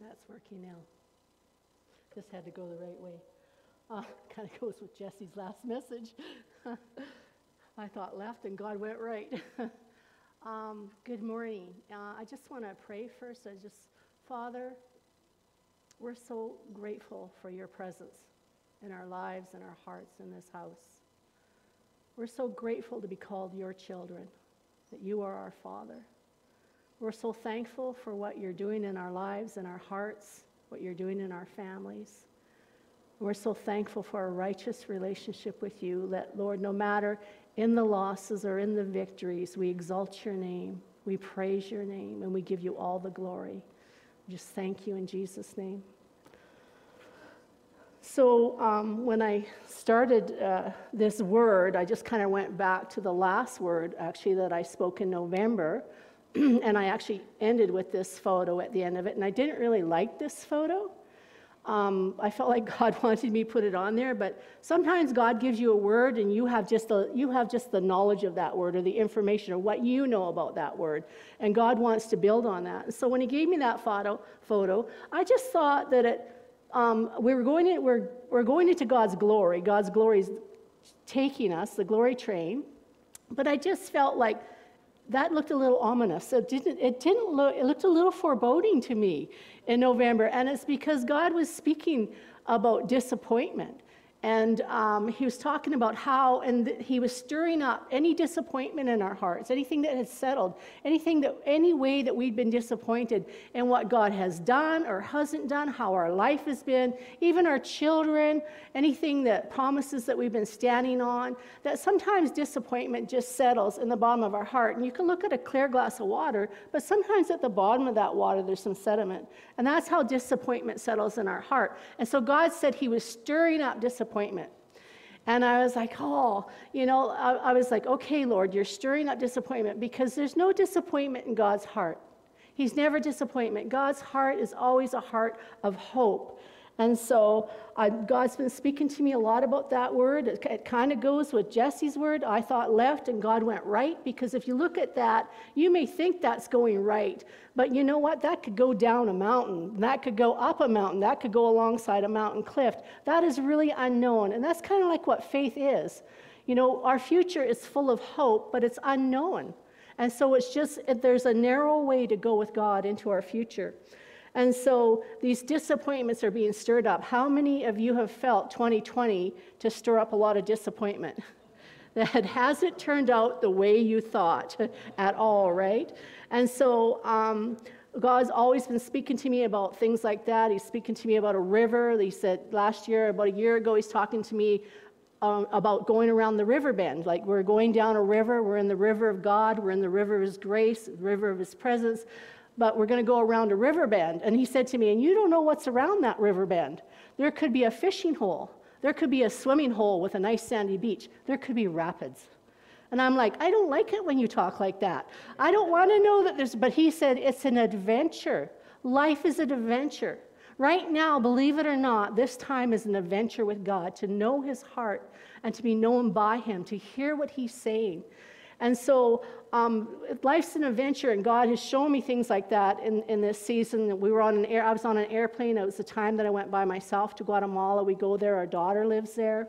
That's working now. This had to go the right way. Uh, kind of goes with Jesse's last message. I thought left and God went right. um, good morning. Uh, I just want to pray first. I just, Father, we're so grateful for your presence in our lives and our hearts in this house. We're so grateful to be called your children, that you are our Father. We're so thankful for what you're doing in our lives and our hearts, what you're doing in our families. We're so thankful for a righteous relationship with you that, Lord, no matter in the losses or in the victories, we exalt your name, we praise your name, and we give you all the glory. Just thank you in Jesus' name. So, um, when I started uh, this word, I just kind of went back to the last word, actually, that I spoke in November. and I actually ended with this photo at the end of it. And I didn't really like this photo. Um, I felt like God wanted me to put it on there, but sometimes God gives you a word and you have just the, you have just the knowledge of that word or the information or what you know about that word. And God wants to build on that. And so when He gave me that photo, photo I just thought that it, um, we were going in, we're, we're going into God's glory. God's glory is taking us, the glory train. But I just felt like that looked a little ominous. It didn't, it didn't look, it looked a little foreboding to me in November. And it's because God was speaking about disappointment. And um, he was talking about how, and he was stirring up any disappointment in our hearts, anything that had settled, anything that, any way that we'd been disappointed in what God has done or hasn't done, how our life has been, even our children, anything that promises that we've been standing on, that sometimes disappointment just settles in the bottom of our heart. And you can look at a clear glass of water, but sometimes at the bottom of that water, there's some sediment. And that's how disappointment settles in our heart. And so God said he was stirring up disappointment disappointment. And I was like, oh, you know, I, I, was like, okay, Lord, you're stirring up disappointment because there's no disappointment in God's heart. He's never disappointment. God's heart is always a heart of hope. And so uh, God's been speaking to me a lot about that word. It, it kind of goes with Jesse's word. I thought left and God went right because if you look at that, you may think that's going right. But you know what? That could go down a mountain. That could go up a mountain. That could go alongside a mountain cliff. That is really unknown. And that's kind of like what faith is. You know, our future is full of hope, but it's unknown. And so it's just, there's a narrow way to go with God into our future. And so these disappointments are being stirred up. How many of you have felt 2020 to stir up a lot of disappointment? that hasn't turned out the way you thought at all, right? And so um, God's always been speaking to me about things like that. He's speaking to me about a river. He said last year, about a year ago, he's talking to me um, about going around the river bend. Like we're going down a river, we're in the river of God, we're in the river of His grace, the river of His presence but we're going to go around a river bend. And he said to me, And you don't know what's around that river bend. There could be a fishing hole, there could be a swimming hole with a nice sandy beach, there could be rapids. And I'm like, I don't like it when you talk like that. I don't want to know that there's, but he said, it's an adventure. Life is an adventure. Right now, believe it or not, this time is an adventure with God to know his heart and to be known by him, to hear what he's saying. And so um, life's an adventure, and God has shown me things like that in, in this season. We were on an air, I was on an airplane. It was the time that I went by myself to Guatemala. We go there, our daughter lives there.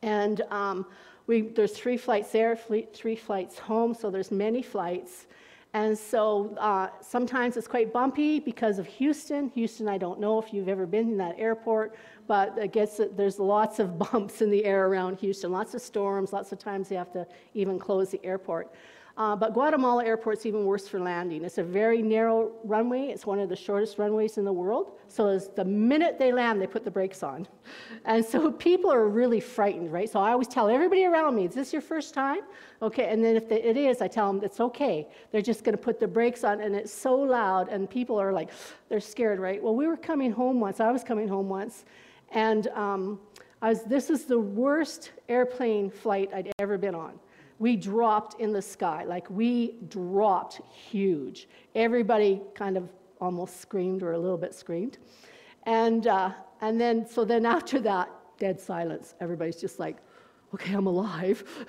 And um, we, there's three flights there, three flights home, so there's many flights. And so uh, sometimes it's quite bumpy because of Houston. Houston, I don't know if you've ever been in that airport, but it gets, there's lots of bumps in the air around Houston, lots of storms, lots of times they have to even close the airport. Uh, but Guatemala Airport's even worse for landing. It's a very narrow runway. It's one of the shortest runways in the world. So the minute they land, they put the brakes on. And so people are really frightened, right? So I always tell everybody around me, is this your first time? Okay, and then if it is, I tell them it's okay. They're just to put the brakes on, and it's so loud, and people are like, they're scared, right? Well, we were coming home once. I was coming home once, and um, was, this is the worst airplane flight I'd ever been on we dropped in the sky. Like we dropped huge. Everybody kind of almost screamed or a little bit screamed. And, uh, and then, so then after that, dead silence. Everybody's just like, okay, I'm alive.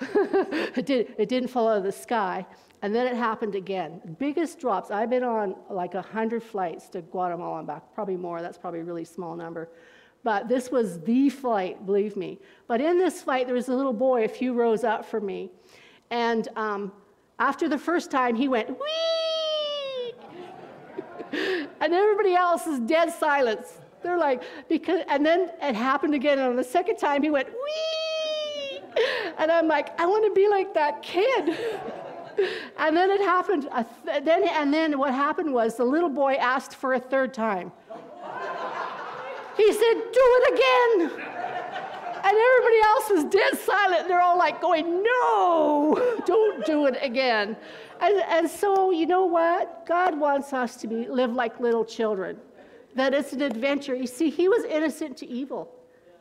it, did, it didn't fall out of the sky. And then it happened again. Biggest drops. I've been on like 100 flights to Guatemala and back, probably more. That's probably a really small number. But this was the flight, believe me. But in this flight, there was a little boy a few rows up from me. And um, after the first time, he went, wee! and everybody else is dead silence. They're like, because, and then it happened again. And on the second time, he went, wee! And I'm like, I want to be like that kid. and then it happened. Th- then, and then what happened was the little boy asked for a third time. He said, Do it again. And everybody else was dead silent. They're all like going, No, don't do it again. And, and so, you know what? God wants us to be, live like little children, that it's an adventure. You see, he was innocent to evil,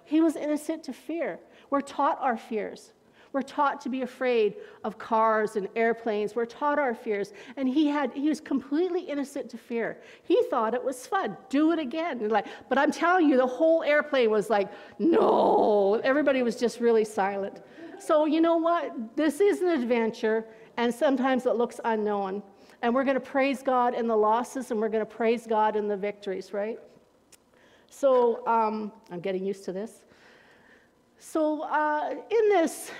he was innocent to fear. We're taught our fears. We're taught to be afraid of cars and airplanes. We're taught our fears. And he had he was completely innocent to fear. He thought it was fun. Do it again. And like, but I'm telling you, the whole airplane was like, no. Everybody was just really silent. So you know what? This is an adventure, and sometimes it looks unknown. And we're going to praise God in the losses, and we're going to praise God in the victories, right? So um, I'm getting used to this. So uh, in this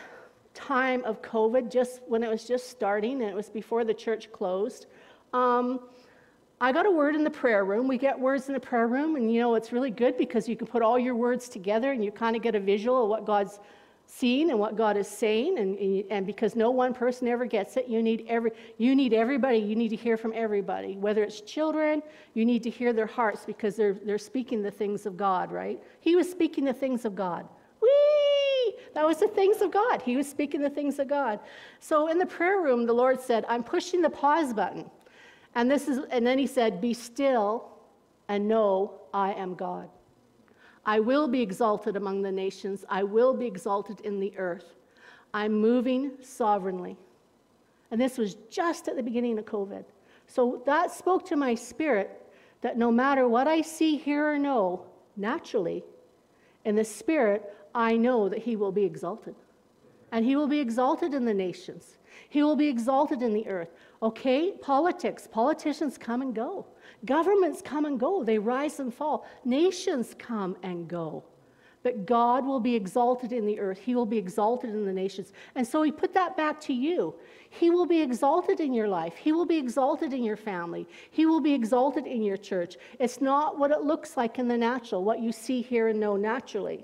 time of COVID, just when it was just starting, and it was before the church closed. Um, I got a word in the prayer room. We get words in the prayer room, and you know, it's really good because you can put all your words together and you kind of get a visual of what God's seeing and what God is saying. And, and because no one person ever gets it, you need, every, you need everybody. You need to hear from everybody. Whether it's children, you need to hear their hearts because they're, they're speaking the things of God, right? He was speaking the things of God. That was the things of God. He was speaking the things of God. So in the prayer room, the Lord said, I'm pushing the pause button. And this is and then he said, Be still and know I am God. I will be exalted among the nations. I will be exalted in the earth. I'm moving sovereignly. And this was just at the beginning of COVID. So that spoke to my spirit that no matter what I see, hear, or know, naturally, in the spirit, I know that he will be exalted. And he will be exalted in the nations. He will be exalted in the earth. Okay, politics, politicians come and go. Governments come and go. They rise and fall. Nations come and go. But God will be exalted in the earth. He will be exalted in the nations. And so he put that back to you. He will be exalted in your life. He will be exalted in your family. He will be exalted in your church. It's not what it looks like in the natural, what you see, hear, and know naturally.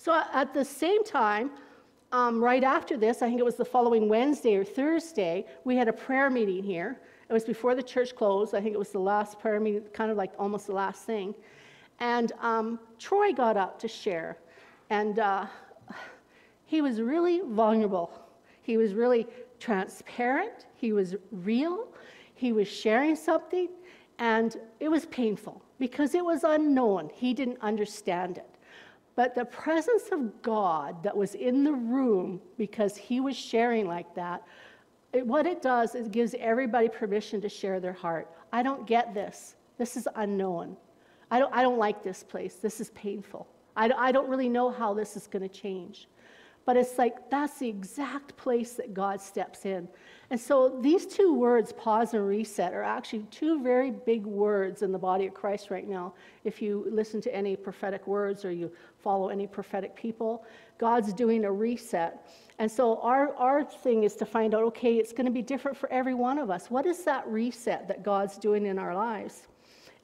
So at the same time, um, right after this, I think it was the following Wednesday or Thursday, we had a prayer meeting here. It was before the church closed. I think it was the last prayer meeting, kind of like almost the last thing. And um, Troy got up to share. And uh, he was really vulnerable. He was really transparent. He was real. He was sharing something. And it was painful because it was unknown. He didn't understand it. But the presence of God that was in the room because he was sharing like that, it, what it does is it gives everybody permission to share their heart. I don't get this. This is unknown. I don't, I don't like this place. This is painful. I, I don't really know how this is going to change. But it's like that's the exact place that God steps in. And so these two words, pause and reset, are actually two very big words in the body of Christ right now. If you listen to any prophetic words or you follow any prophetic people, God's doing a reset. And so our, our thing is to find out okay, it's going to be different for every one of us. What is that reset that God's doing in our lives?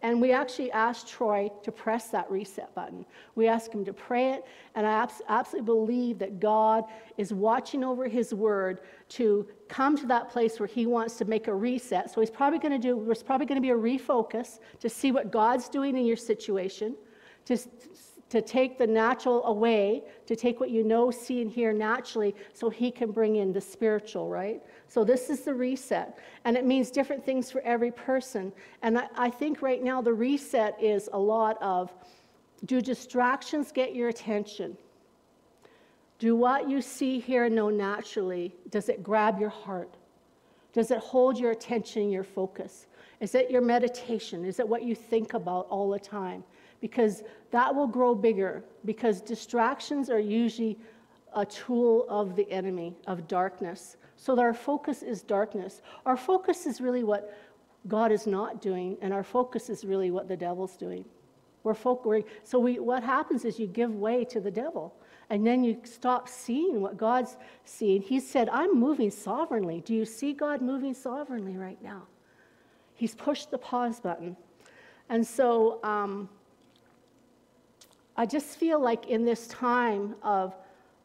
And we actually asked Troy to press that reset button. We asked him to pray it, and I absolutely believe that God is watching over his word to come to that place where he wants to make a reset. So he's probably going to do, there's probably going to be a refocus to see what God's doing in your situation, to to take the natural away, to take what you know, see, and hear naturally, so He can bring in the spiritual, right? So this is the reset. And it means different things for every person. And I, I think right now the reset is a lot of do distractions get your attention? Do what you see, hear, and know naturally, does it grab your heart? Does it hold your attention, your focus? Is it your meditation? Is it what you think about all the time? Because that will grow bigger because distractions are usually a tool of the enemy, of darkness. So our focus is darkness. Our focus is really what God is not doing, and our focus is really what the devil's doing. We're we're, so we, what happens is you give way to the devil, and then you stop seeing what God's seeing. He said, I'm moving sovereignly. Do you see God moving sovereignly right now? He's pushed the pause button. And so um, I just feel like in this time of,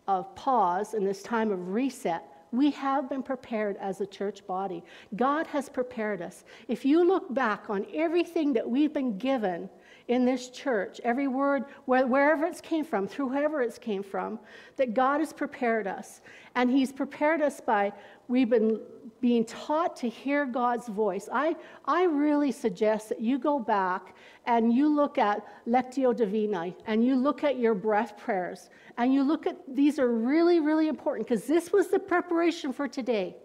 of pause, in this time of reset, we have been prepared as a church body. God has prepared us. If you look back on everything that we've been given in this church, every word, wherever it's came from, through whoever it's came from, that God has prepared us. And He's prepared us by, we've been being taught to hear God's voice. I, I really suggest that you go back and you look at Lectio Divina and you look at your breath prayers and you look at these are really, really important because this was the preparation for today.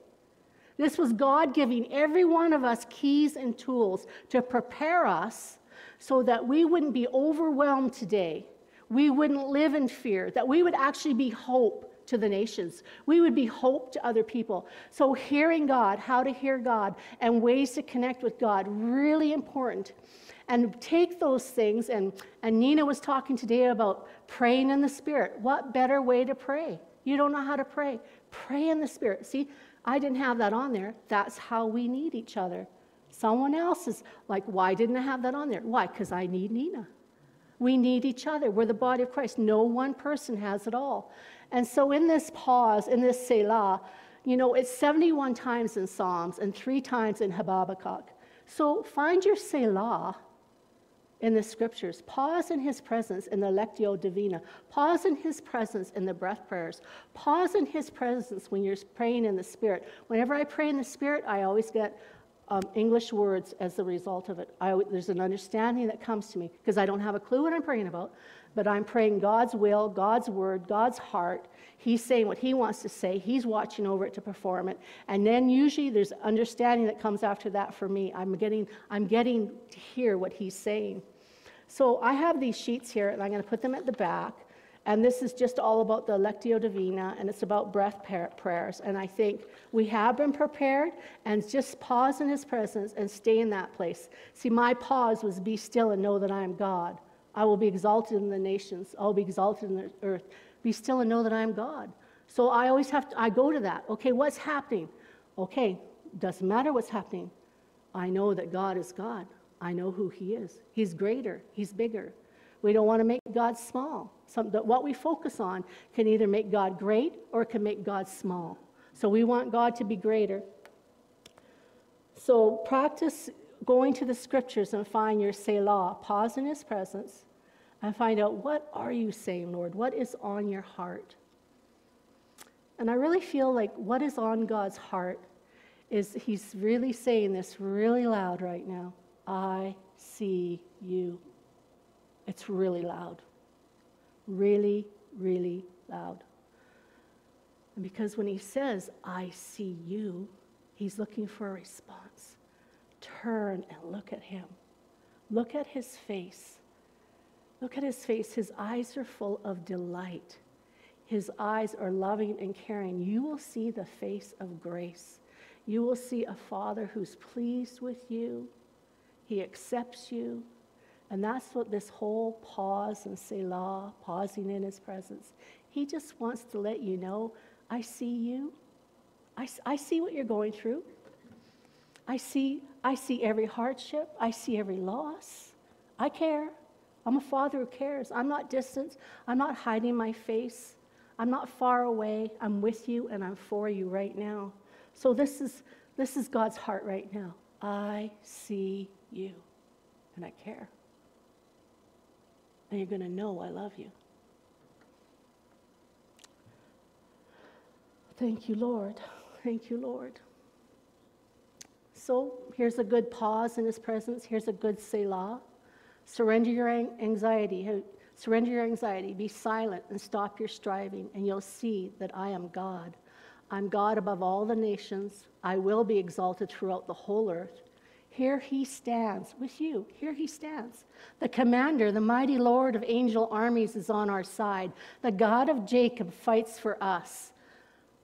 This was God giving every one of us keys and tools to prepare us so that we wouldn't be overwhelmed today. We wouldn't live in fear, that we would actually be hope to the nations. We would be hope to other people. So, hearing God, how to hear God, and ways to connect with God, really important. And take those things, and, and Nina was talking today about praying in the Spirit. What better way to pray? You don't know how to pray. Pray in the Spirit. See, I didn't have that on there. That's how we need each other. Someone else is like, why didn't I have that on there? Why? Because I need Nina. We need each other. We're the body of Christ. No one person has it all. And so, in this pause, in this Selah, you know, it's 71 times in Psalms and three times in Habakkuk. So, find your Selah in the scriptures. Pause in his presence in the Lectio Divina. Pause in his presence in the breath prayers. Pause in his presence when you're praying in the Spirit. Whenever I pray in the Spirit, I always get um, English words as a result of it. I, there's an understanding that comes to me because I don't have a clue what I'm praying about, but I'm praying God's will, God's word, God's heart. He's saying what He wants to say, He's watching over it to perform it. And then usually there's understanding that comes after that for me. I'm getting, I'm getting to hear what He's saying. So I have these sheets here, and I'm going to put them at the back. And this is just all about the Lectio Divina, and it's about breath prayers. And I think we have been prepared, and just pause in His presence and stay in that place. See, my pause was be still and know that I am God. I will be exalted in the nations, I will be exalted in the earth. Be still and know that I am God. So I always have to, I go to that. Okay, what's happening? Okay, doesn't matter what's happening. I know that God is God. I know who He is. He's greater, He's bigger. We don't want to make God small. Some, what we focus on can either make God great or can make God small. So we want God to be greater. So practice going to the scriptures and find your Selah, pause in his presence, and find out what are you saying, Lord? What is on your heart? And I really feel like what is on God's heart is he's really saying this really loud right now. I see you. It's really loud. Really, really loud. And because when he says, I see you, he's looking for a response. Turn and look at him. Look at his face. Look at his face. His eyes are full of delight. His eyes are loving and caring. You will see the face of grace. You will see a father who's pleased with you. He accepts you. And that's what this whole pause and Selah, pausing in his presence, he just wants to let you know I see you. I, I see what you're going through. I see, I see every hardship. I see every loss. I care. I'm a father who cares. I'm not distant. I'm not hiding my face. I'm not far away. I'm with you and I'm for you right now. So this is this is God's heart right now. I see you and I care and you're going to know I love you. Thank you, Lord. Thank you, Lord. So here's a good pause in His presence. Here's a good Selah. Surrender your anxiety. Surrender your anxiety. Be silent and stop your striving, and you'll see that I am God. I'm God above all the nations. I will be exalted throughout the whole earth. Here he stands with you. Here he stands. The commander, the mighty Lord of angel armies, is on our side. The God of Jacob fights for us.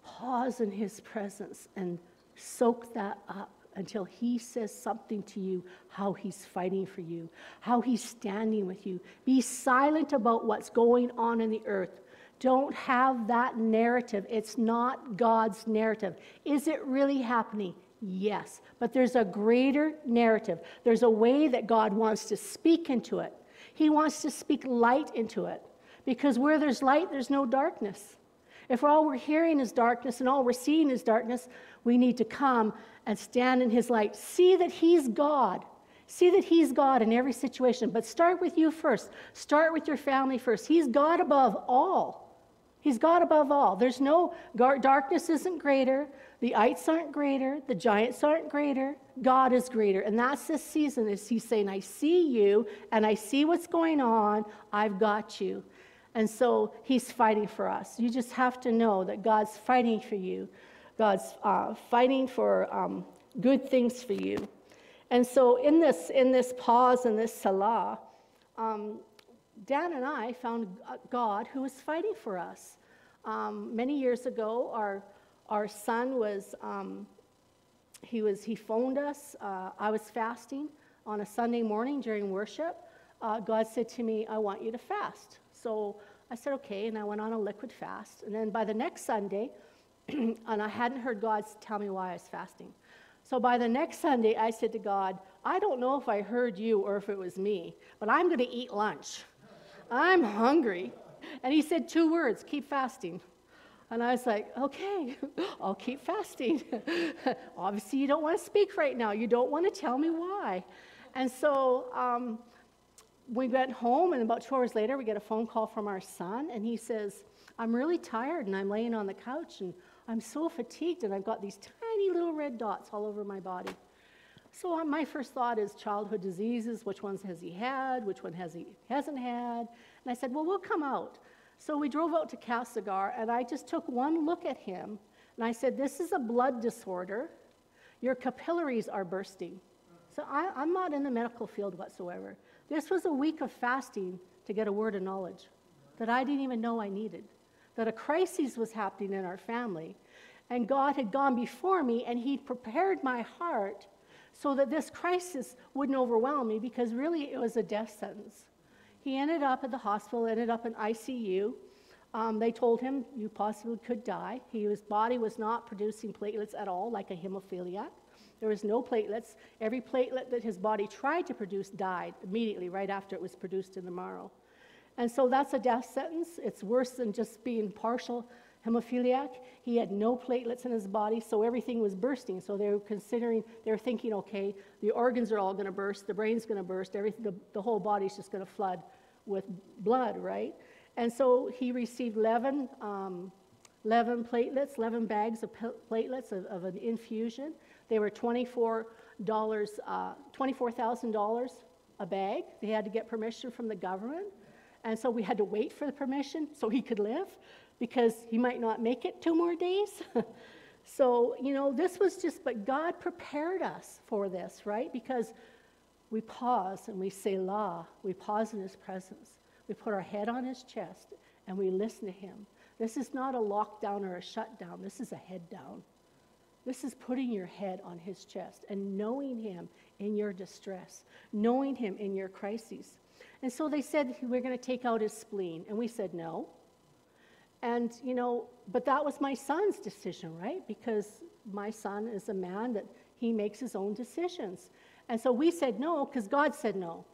Pause in his presence and soak that up until he says something to you how he's fighting for you, how he's standing with you. Be silent about what's going on in the earth. Don't have that narrative. It's not God's narrative. Is it really happening? Yes, but there's a greater narrative. There's a way that God wants to speak into it. He wants to speak light into it because where there's light, there's no darkness. If all we're hearing is darkness and all we're seeing is darkness, we need to come and stand in His light. See that He's God. See that He's God in every situation. But start with you first. Start with your family first. He's God above all. He's God above all. There's no darkness isn't greater. The ites aren't greater, the giants aren't greater, God is greater. And that's this season is he's saying, I see you and I see what's going on, I've got you. And so he's fighting for us. You just have to know that God's fighting for you. God's uh, fighting for um, good things for you. And so in this, in this pause in this Selah, um, Dan and I found God who was fighting for us. Um, many years ago, our our son was, um, he was, he phoned us. Uh, I was fasting on a Sunday morning during worship. Uh, God said to me, I want you to fast. So I said, okay, and I went on a liquid fast. And then by the next Sunday, and I hadn't heard God tell me why I was fasting. So by the next Sunday, I said to God, I don't know if I heard you or if it was me, but I'm going to eat lunch. I'm hungry. And he said two words keep fasting. And I was like, okay, I'll keep fasting. Obviously, you don't want to speak right now. You don't want to tell me why. And so um, we went home, and about two hours later, we get a phone call from our son, and he says, I'm really tired, and I'm laying on the couch, and I'm so fatigued, and I've got these tiny little red dots all over my body. So uh, my first thought is childhood diseases. Which ones has he had? Which one has he hasn't had? And I said, well, we'll come out. So we drove out to Castlegar, and I just took one look at him, and I said, This is a blood disorder. Your capillaries are bursting. So I, I'm not in the medical field whatsoever. This was a week of fasting to get a word of knowledge that I didn't even know I needed, that a crisis was happening in our family. And God had gone before me, and He'd prepared my heart so that this crisis wouldn't overwhelm me because really it was a death sentence. He ended up at the hospital, ended up in ICU. Um, they told him you possibly could die. His body was not producing platelets at all, like a hemophiliac. There was no platelets. Every platelet that his body tried to produce died immediately, right after it was produced in the marrow. And so that's a death sentence. It's worse than just being partial hemophiliac. He had no platelets in his body, so everything was bursting. So they were considering, they were thinking, okay, the organs are all going to burst, the brain's going to burst, everything, the, the whole body's just going to flood with blood, right? And so he received 11, um, 11 platelets, 11 bags of platelets of, of, an infusion. They were $24, uh, $24,000 a bag. They had to get permission from the government. And so we had to wait for the permission so he could live because he might not make it two more days. so, you know, this was just, but God prepared us for this, right? Because we pause and we say La. We pause in his presence. We put our head on his chest and we listen to him. This is not a lockdown or a shutdown. This is a head down. This is putting your head on his chest and knowing him in your distress, knowing him in your crises. And so they said, We're going to take out his spleen. And we said, No. And, you know, but that was my son's decision, right? Because my son is a man that he makes his own decisions. And so we said no because God said no.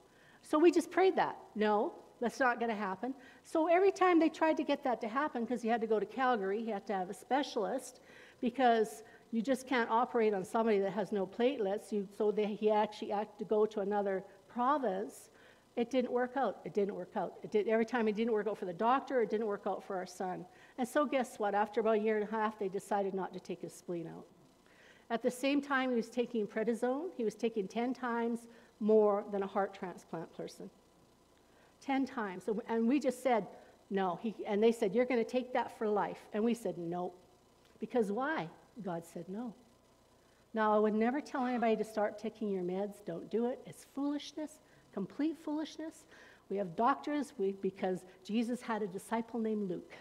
So we just prayed that. No, that's not going to happen. So every time they tried to get that to happen, because he had to go to Calgary, he had to have a specialist, because you just can't operate on somebody that has no platelets. You, so they, he actually had to go to another province. It didn't work out. It didn't work out. It did, every time it didn't work out for the doctor, it didn't work out for our son. And so, guess what? After about a year and a half, they decided not to take his spleen out. At the same time, he was taking prednisone. He was taking 10 times more than a heart transplant person. 10 times. And we just said, no. He, and they said, you're going to take that for life. And we said, no. Because why? God said no. Now, I would never tell anybody to start taking your meds. Don't do it. It's foolishness, complete foolishness. We have doctors we, because Jesus had a disciple named Luke.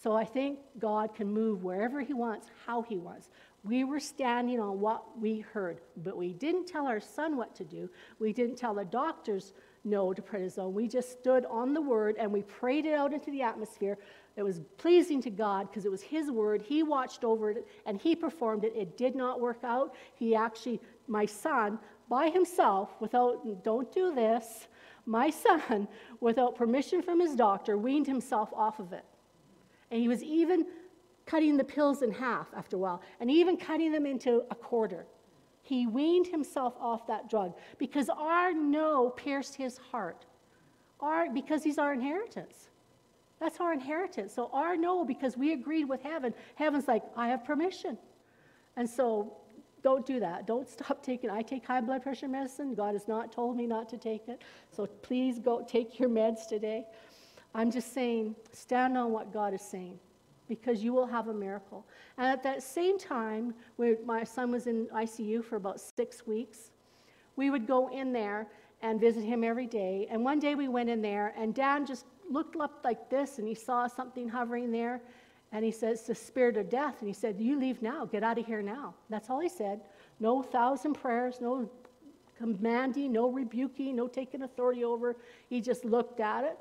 So I think God can move wherever He wants, how He wants. We were standing on what we heard, but we didn't tell our son what to do. We didn't tell the doctors no to prednisone. We just stood on the word and we prayed it out into the atmosphere. It was pleasing to God because it was His word. He watched over it and He performed it. It did not work out. He actually, my son, by himself, without, don't do this, my son, without permission from his doctor, weaned himself off of it. And he was even cutting the pills in half after a while, and even cutting them into a quarter. He weaned himself off that drug because our no pierced his heart. Our, because he's our inheritance. That's our inheritance. So our no, because we agreed with heaven, heaven's like, I have permission. And so don't do that. Don't stop taking. I take high blood pressure medicine. God has not told me not to take it. So please go take your meds today. I'm just saying, stand on what God is saying because you will have a miracle. And at that same time, when my son was in ICU for about six weeks, we would go in there and visit him every day. And one day we went in there, and Dan just looked up like this, and he saw something hovering there. And he says, the spirit of death. And he said, You leave now. Get out of here now. That's all he said. No thousand prayers, no commanding, no rebuking, no taking authority over. He just looked at it.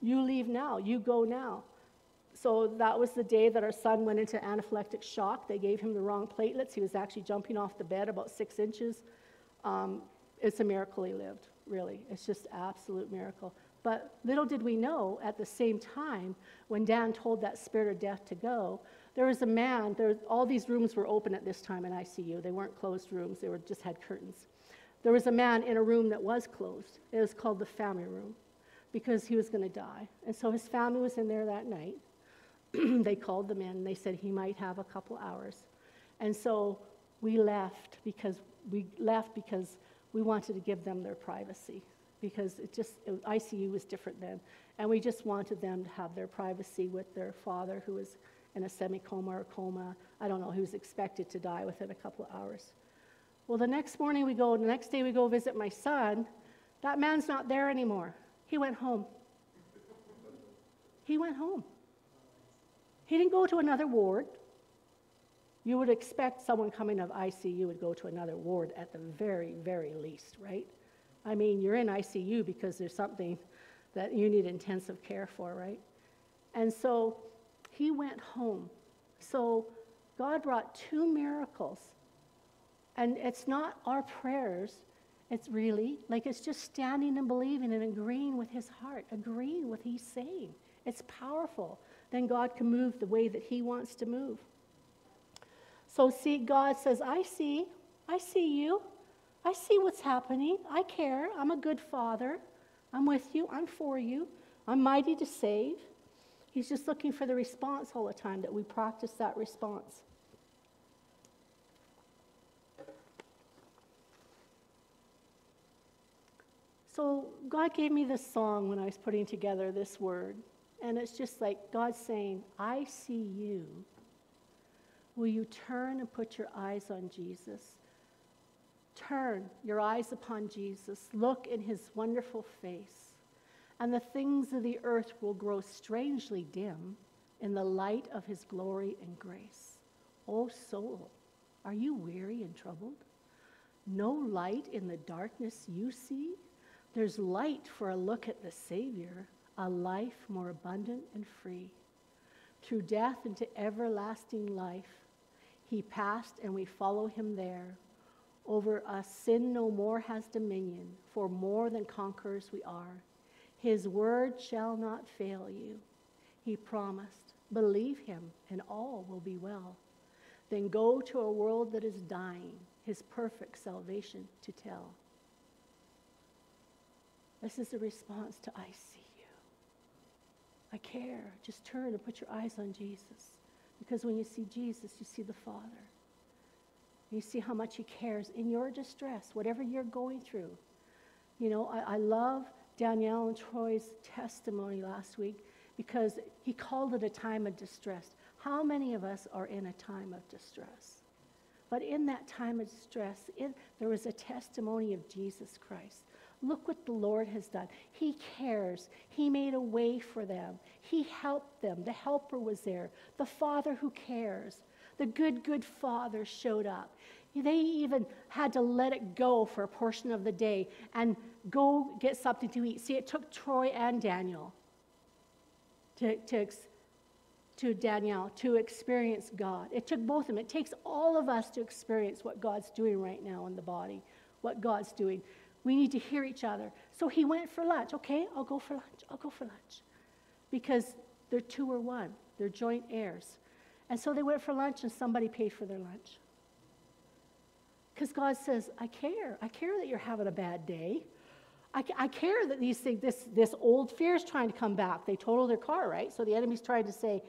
You leave now. You go now. So that was the day that our son went into anaphylactic shock. They gave him the wrong platelets. He was actually jumping off the bed about six inches. Um, it's a miracle he lived, really. It's just absolute miracle. But little did we know at the same time, when Dan told that spirit of death to go, there was a man, there, all these rooms were open at this time in ICU. They weren't closed rooms, they were, just had curtains. There was a man in a room that was closed. It was called the family room because he was going to die. And so his family was in there that night. they called them in. They said he might have a couple hours. And so we left because we left because we wanted to give them their privacy because it just it, ICU was different then, and we just wanted them to have their privacy with their father who was in a semi-coma or coma. I don't know. He was expected to die within a couple of hours. Well, the next morning we go. The next day we go visit my son. That man's not there anymore. He went home. He went home. He didn't go to another ward. You would expect someone coming of ICU would go to another ward at the very, very least, right? I mean, you're in ICU because there's something that you need intensive care for, right? And so he went home. So God brought two miracles. And it's not our prayers, it's really like it's just standing and believing and agreeing with his heart, agreeing with he's saying. It's powerful then God can move the way that He wants to move. So, see, God says, I see, I see you. I see what's happening. I care. I'm a good father. I'm with you. I'm for you. I'm mighty to save. He's just looking for the response all the time that we practice that response. So, God gave me this song when I was putting together this word. And it's just like God saying, I see you. Will you turn and put your eyes on Jesus? Turn your eyes upon Jesus. Look in his wonderful face. And the things of the earth will grow strangely dim in the light of his glory and grace. O oh, soul, are you weary and troubled? No light in the darkness you see? There's light for a look at the Savior a life more abundant and free. Through death into everlasting life, he passed and we follow him there. Over us, sin no more has dominion, for more than conquerors we are. His word shall not fail you. He promised, believe him, and all will be well. Then go to a world that is dying, his perfect salvation to tell. This is the response to I see. I care. Just turn and put your eyes on Jesus. Because when you see Jesus, you see the Father. You see how much He cares in your distress, whatever you're going through. You know, I, I love Danielle and Troy's testimony last week because he called it a time of distress. How many of us are in a time of distress? But in that time of distress, it, there was a testimony of Jesus Christ. Look what the Lord has done. He cares. He made a way for them. He helped them. The helper was there. The Father who cares. The good, good Father showed up. They even had to let it go for a portion of the day and go get something to eat. See, it took Troy and Daniel to, to, to Danielle to experience God. It took both of them. It takes all of us to experience what God's doing right now in the body, what God's doing. We need to hear each other. So he went for lunch. Okay, I'll go for lunch. I'll go for lunch. Because they're two or one, they're joint heirs. And so they went for lunch and somebody paid for their lunch. Because God says, I care. I care that you're having a bad day. I, I, care that these things, this, this old fear is trying to come back. They totaled their car, right? So the enemy's trying to say,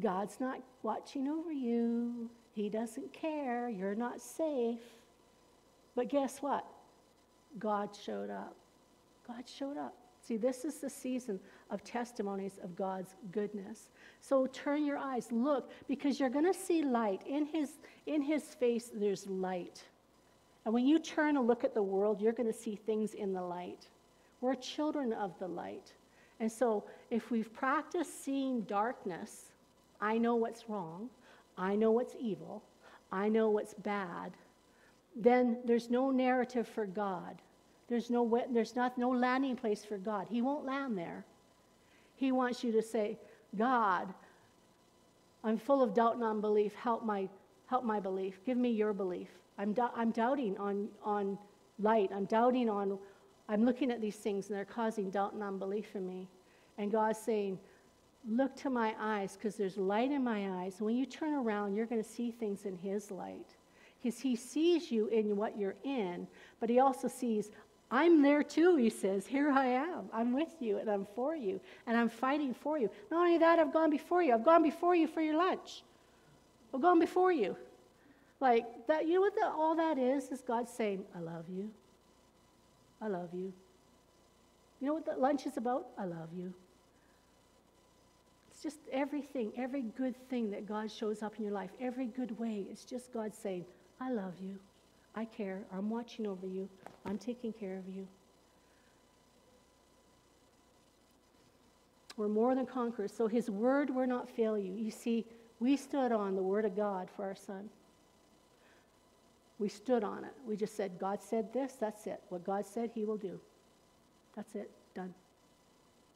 God's not watching over you. He doesn't care. You're not safe. But guess what? God showed up. God showed up. See, this is the season of testimonies of God's goodness. So turn your eyes, look, because you're going to see light. In his, in his face, there's light. And when you turn and look at the world, you're going to see things in the light. We're children of the light. And so if we've practiced seeing darkness, I know what's wrong, I know what's evil, I know what's bad, then there's no narrative for God. There's no, there's not, no landing place for God. He won't land there. He wants you to say, God, I'm full of doubt and unbelief. Help my, help my belief. Give me your belief. I'm, do- I'm doubting on, on light. I'm doubting on, I'm looking at these things and they're causing doubt and unbelief in me. And God's saying, Look to my eyes because there's light in my eyes. When you turn around, you're going to see things in His light. Because He sees you in what you're in, but He also sees, I'm there too, He says. Here I am. I'm with you and I'm for you and I'm fighting for you. Not only that, I've gone before you. I've gone before you for your lunch. I've gone before you. Like that, you know what the, all that is? Is God saying, I love you. I love you. You know what the lunch is about? I love you. It's just everything, every good thing that God shows up in your life, every good way. It's just God saying, I love you. I care. I'm watching over you. I'm taking care of you. We're more than conquerors. So his word will not fail you. You see, we stood on the word of God for our son. We stood on it. We just said, God said this, that's it. What God said, He will do. That's it, done.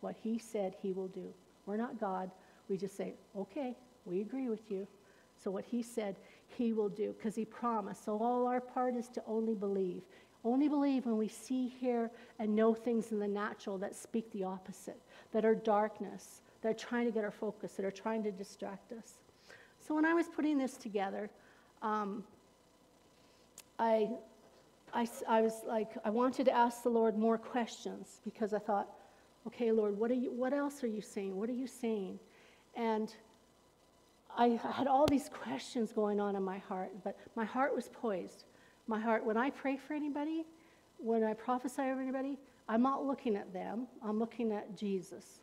What He said, He will do. We're not God. We just say, okay, we agree with you. So what He said, He will do because He promised. So all our part is to only believe. Only believe when we see, hear, and know things in the natural that speak the opposite, that are darkness, that are trying to get our focus, that are trying to distract us. So when I was putting this together, um, I, I, I was like, I wanted to ask the Lord more questions because I thought, okay, Lord, what, are you, what else are you saying? What are you saying? And I had all these questions going on in my heart, but my heart was poised. My heart, when I pray for anybody, when I prophesy over anybody, I'm not looking at them, I'm looking at Jesus.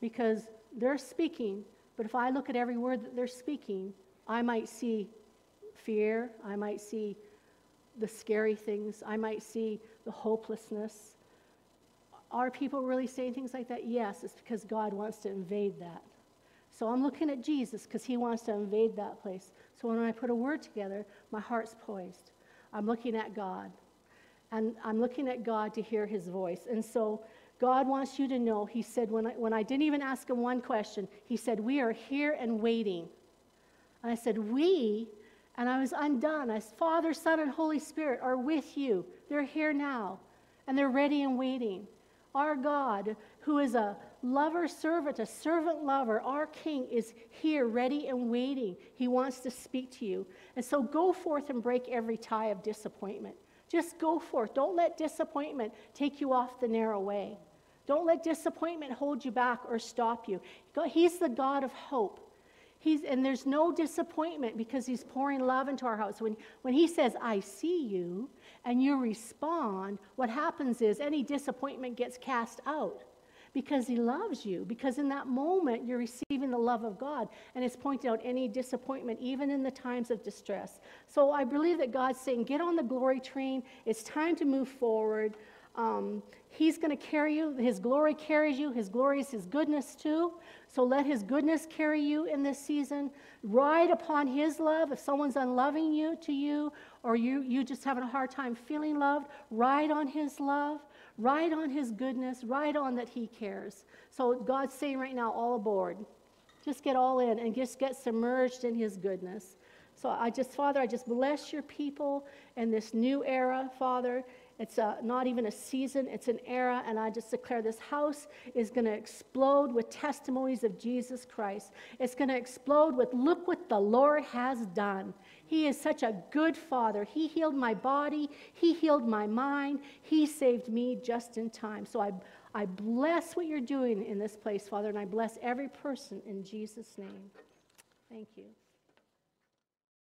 Because they're speaking, but if I look at every word that they're speaking, I might see fear, I might see the scary things. I might see the hopelessness. Are people really saying things like that? Yes, it's because God wants to invade that. So I'm looking at Jesus because he wants to invade that place. So when I put a word together, my heart's poised. I'm looking at God. And I'm looking at God to hear his voice. And so God wants you to know, he said, when I, when I didn't even ask him one question, he said, We are here and waiting. And I said, We and I was undone. As Father, Son, and Holy Spirit are with you. They're here now, and they're ready and waiting. Our God, who is a lover servant, a servant lover, our King is here, ready and waiting. He wants to speak to you. And so go forth and break every tie of disappointment. Just go forth. Don't let disappointment take you off the narrow way. Don't let disappointment hold you back or stop you. He's the God of hope. He's, and there's no disappointment because he's pouring love into our hearts. When, when he says, I see you, and you respond, what happens is any disappointment gets cast out because He loves you. Because in that moment, you're receiving the love of God, and it's pointing out any disappointment, even in the times of distress. So I believe that God's saying, Get on the glory train. It's time to move forward. Um, he's going to carry you. His glory carries you. His glory is His goodness too. So let His goodness carry you in this season. Ride upon His love. If someone's unloving you to you, or you you just having a hard time feeling loved, ride on His love. Ride on His goodness. Ride on that He cares. So God's saying right now, all aboard. Just get all in and just get submerged in His goodness. So I just, Father, I just bless your people in this new era, Father. It's a, not even a season, it's an era. And I just declare this house is going to explode with testimonies of Jesus Christ. It's going to explode with, look what the Lord has done. He is such a good father. He healed my body, He healed my mind, He saved me just in time. So I, I bless what you're doing in this place, Father, and I bless every person in Jesus' name. Thank you.